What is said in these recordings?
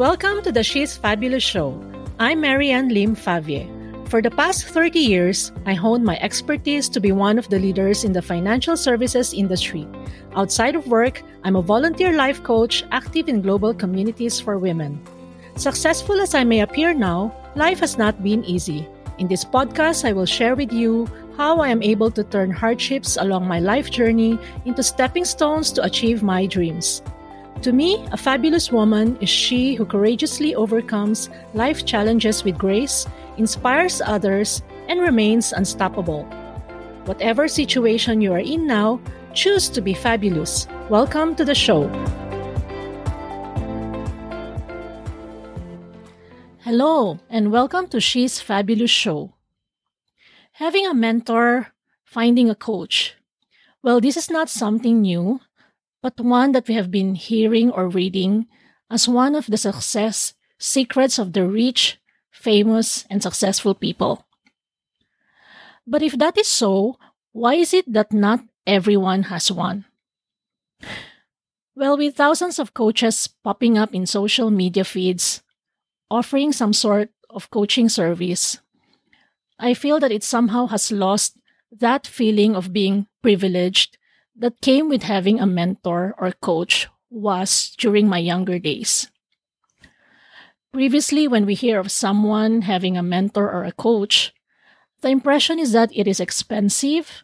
Welcome to the She's Fabulous Show. I'm Marianne Lim Favier. For the past 30 years, I honed my expertise to be one of the leaders in the financial services industry. Outside of work, I'm a volunteer life coach active in global communities for women. Successful as I may appear now, life has not been easy. In this podcast, I will share with you how I am able to turn hardships along my life journey into stepping stones to achieve my dreams. To me, a fabulous woman is she who courageously overcomes life challenges with grace, inspires others, and remains unstoppable. Whatever situation you are in now, choose to be fabulous. Welcome to the show. Hello, and welcome to She's Fabulous Show. Having a mentor, finding a coach. Well, this is not something new but one that we have been hearing or reading as one of the success secrets of the rich, famous, and successful people. But if that is so, why is it that not everyone has one? Well, with thousands of coaches popping up in social media feeds, offering some sort of coaching service, I feel that it somehow has lost that feeling of being privileged that came with having a mentor or coach was during my younger days. Previously, when we hear of someone having a mentor or a coach, the impression is that it is expensive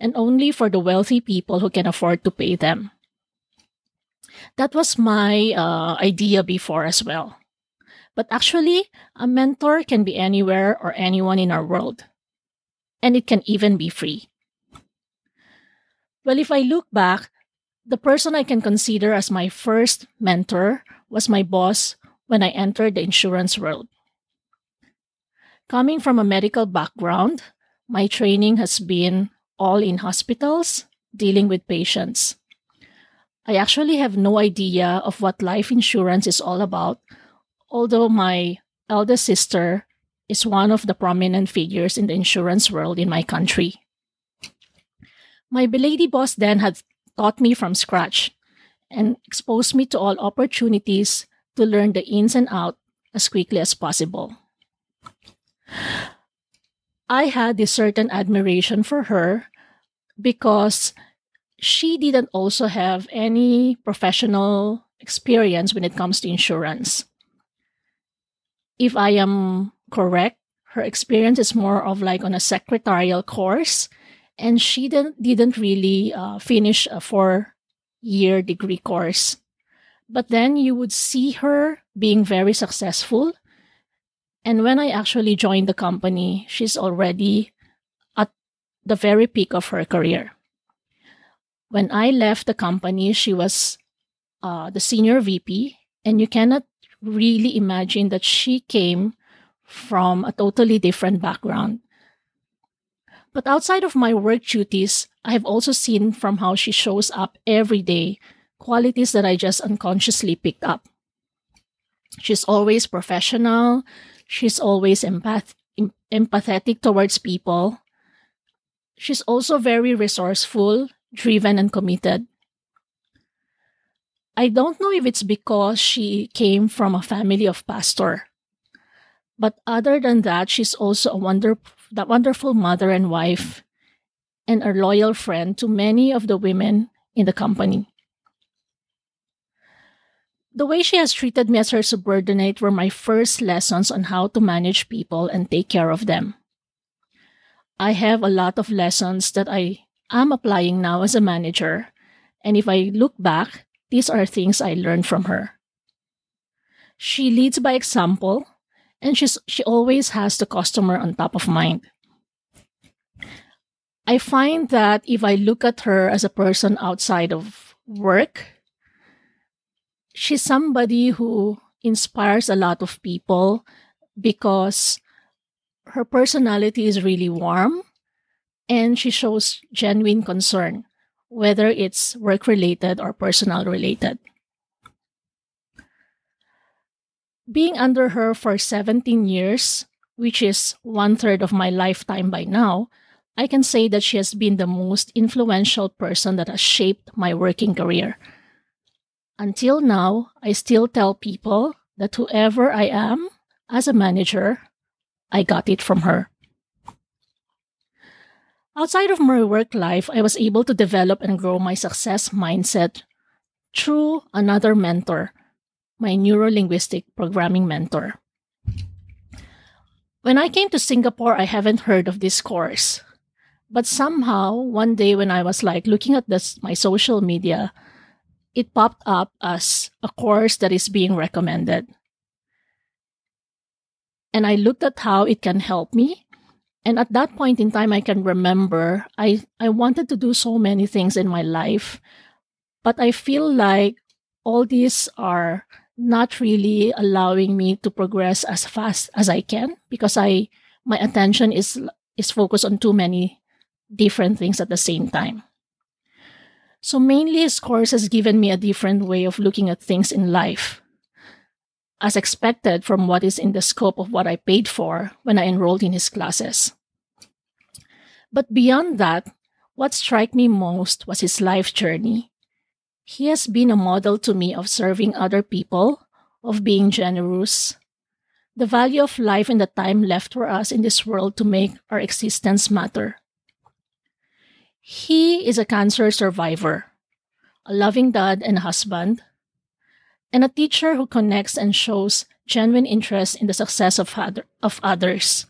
and only for the wealthy people who can afford to pay them. That was my uh, idea before as well. But actually, a mentor can be anywhere or anyone in our world. And it can even be free. Well, if I look back, the person I can consider as my first mentor was my boss when I entered the insurance world. Coming from a medical background, my training has been all in hospitals, dealing with patients. I actually have no idea of what life insurance is all about, although my eldest sister is one of the prominent figures in the insurance world in my country. My lady boss then had taught me from scratch and exposed me to all opportunities to learn the ins and outs as quickly as possible. I had this certain admiration for her because she didn't also have any professional experience when it comes to insurance. If I am correct, her experience is more of like on a secretarial course and she didn't, didn't really uh, finish a four year degree course. But then you would see her being very successful. And when I actually joined the company, she's already at the very peak of her career. When I left the company, she was uh, the senior VP, and you cannot really imagine that she came from a totally different background. But outside of my work duties, I have also seen from how she shows up every day qualities that I just unconsciously picked up. She's always professional. She's always empath- empathetic towards people. She's also very resourceful, driven, and committed. I don't know if it's because she came from a family of pastor. But other than that, she's also a wonder, that wonderful mother and wife and a loyal friend to many of the women in the company. The way she has treated me as her subordinate were my first lessons on how to manage people and take care of them. I have a lot of lessons that I am applying now as a manager, and if I look back, these are things I learned from her. She leads by example and she's she always has the customer on top of mind. I find that if I look at her as a person outside of work, she's somebody who inspires a lot of people because her personality is really warm and she shows genuine concern, whether it's work related or personal related. Being under her for 17 years, which is one third of my lifetime by now, I can say that she has been the most influential person that has shaped my working career. Until now, I still tell people that whoever I am as a manager, I got it from her. Outside of my work life, I was able to develop and grow my success mindset through another mentor, my neurolinguistic programming mentor. When I came to Singapore, I haven't heard of this course. But somehow, one day when I was like looking at this, my social media, it popped up as a course that is being recommended. And I looked at how it can help me. And at that point in time, I can remember I, I wanted to do so many things in my life, but I feel like all these are not really allowing me to progress as fast as I can because I my attention is is focused on too many different things at the same time. So mainly his course has given me a different way of looking at things in life. As expected from what is in the scope of what I paid for when I enrolled in his classes. But beyond that, what struck me most was his life journey. He has been a model to me of serving other people, of being generous, the value of life and the time left for us in this world to make our existence matter. He is a cancer survivor, a loving dad and husband, and a teacher who connects and shows genuine interest in the success of, other, of others.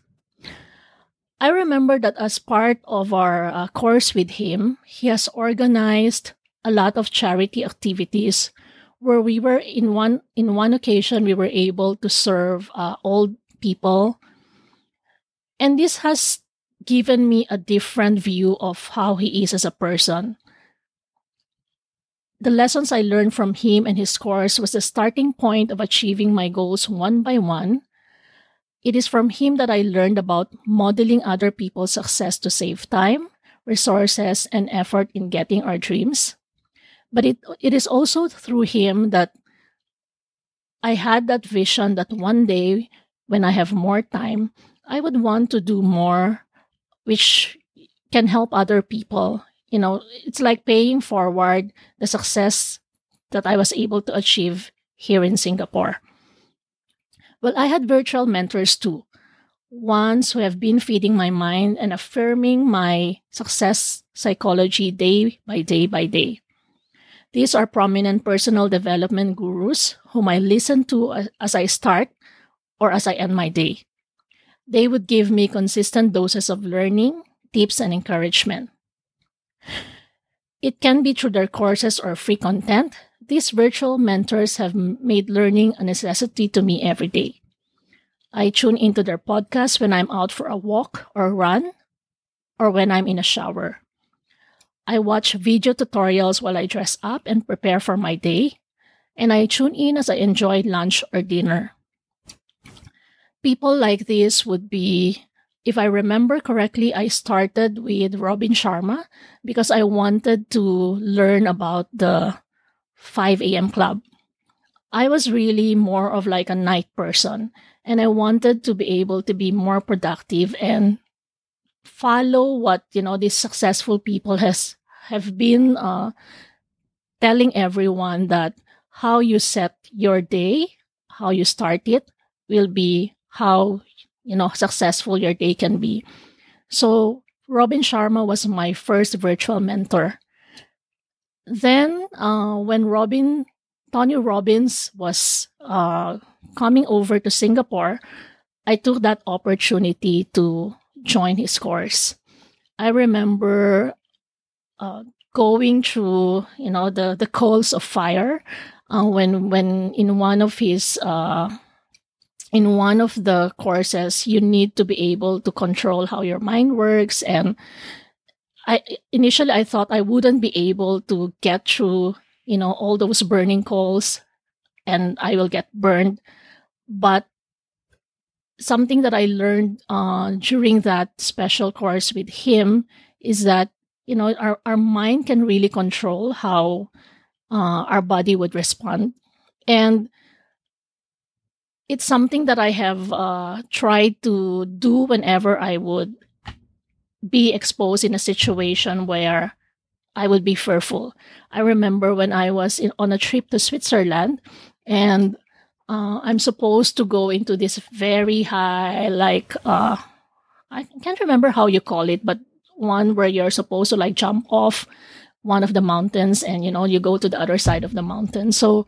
I remember that as part of our uh, course with him, he has organized a lot of charity activities where we were in one in one occasion we were able to serve uh, old people and this has given me a different view of how he is as a person. The lessons I learned from him and his course was the starting point of achieving my goals one by one. It is from him that I learned about modeling other people's success to save time, resources, and effort in getting our dreams. But it, it is also through him that I had that vision that one day, when I have more time, I would want to do more which can help other people. You know, it's like paying forward the success that I was able to achieve here in Singapore. Well, I had virtual mentors too. Ones who have been feeding my mind and affirming my success psychology day by day by day. These are prominent personal development gurus whom I listen to as I start or as I end my day. They would give me consistent doses of learning, tips, and encouragement. It can be through their courses or free content. These virtual mentors have made learning a necessity to me every day. I tune into their podcasts when I'm out for a walk or run, or when I'm in a shower. I watch video tutorials while I dress up and prepare for my day, and I tune in as I enjoy lunch or dinner people like this would be if I remember correctly, I started with Robin Sharma because I wanted to learn about the 5 a.m. club. I was really more of like a night person and I wanted to be able to be more productive and follow what, you know, these successful people has have been uh, telling everyone that how you set your day, how you start it will be how you know successful your day can be. So Robin Sharma was my first virtual mentor. Then, uh, when Robin Tony Robbins was uh, coming over to Singapore, I took that opportunity to join his course. I remember uh, going through, you know, the the coals of fire uh, when when in one of his uh, in one of the courses, you need to be able to control how your mind works. And I initially I thought I wouldn't be able to get through, you know, all those burning coals and I will get burned. But something that I learned uh, during that special course with him is that, you know, our, our mind can really control how uh, our body would respond. And it's something that I have uh, tried to do whenever I would be exposed in a situation where I would be fearful. I remember when I was in, on a trip to Switzerland and uh, I'm supposed to go into this very high, like, uh, I can't remember how you call it, but one where you're supposed to like jump off one of the mountains and, you know, you go to the other side of the mountain. So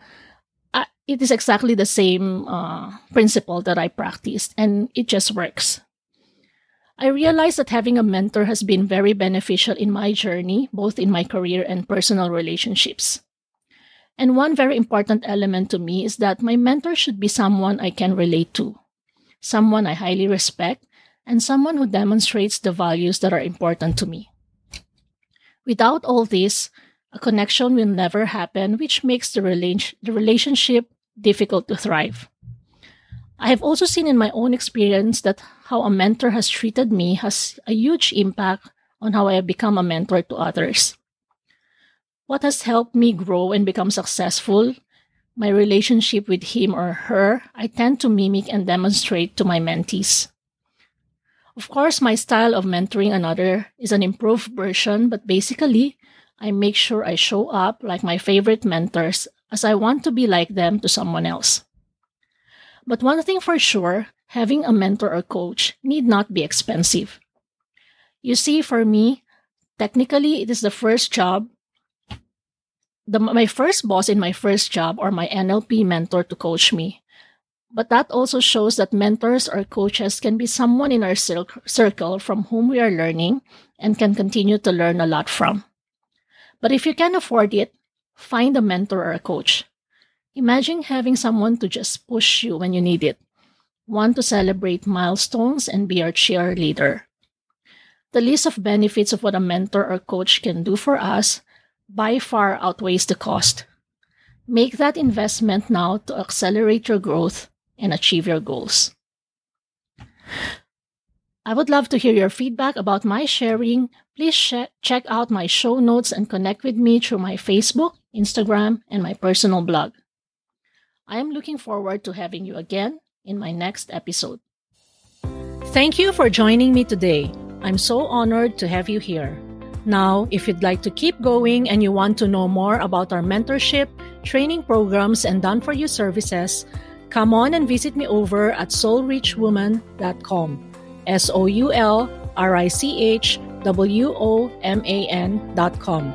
it is exactly the same uh, principle that I practiced and it just works. I realized that having a mentor has been very beneficial in my journey, both in my career and personal relationships. And one very important element to me is that my mentor should be someone I can relate to, someone I highly respect, and someone who demonstrates the values that are important to me. Without all this, a connection will never happen, which makes the, rela- the relationship difficult to thrive. I have also seen in my own experience that how a mentor has treated me has a huge impact on how I have become a mentor to others. What has helped me grow and become successful, my relationship with him or her, I tend to mimic and demonstrate to my mentees. Of course, my style of mentoring another is an improved version, but basically, I make sure I show up like my favorite mentors as I want to be like them to someone else. But one thing for sure, having a mentor or coach need not be expensive. You see, for me, technically, it is the first job, the, my first boss in my first job or my NLP mentor to coach me. But that also shows that mentors or coaches can be someone in our cir- circle from whom we are learning and can continue to learn a lot from. But if you can afford it, find a mentor or a coach. Imagine having someone to just push you when you need it, one to celebrate milestones and be your cheerleader. The list of benefits of what a mentor or coach can do for us by far outweighs the cost. Make that investment now to accelerate your growth and achieve your goals. I would love to hear your feedback about my sharing. Please sh- check out my show notes and connect with me through my Facebook, Instagram, and my personal blog. I am looking forward to having you again in my next episode. Thank you for joining me today. I'm so honored to have you here. Now, if you'd like to keep going and you want to know more about our mentorship, training programs, and done for you services, come on and visit me over at soulrichwoman.com. S O U L R I C H W O M A N.com.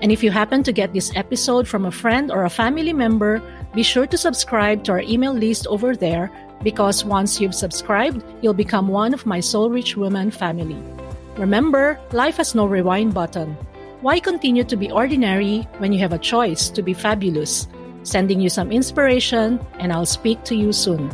And if you happen to get this episode from a friend or a family member, be sure to subscribe to our email list over there because once you've subscribed, you'll become one of my Soul Rich Women family. Remember, life has no rewind button. Why continue to be ordinary when you have a choice to be fabulous? Sending you some inspiration, and I'll speak to you soon.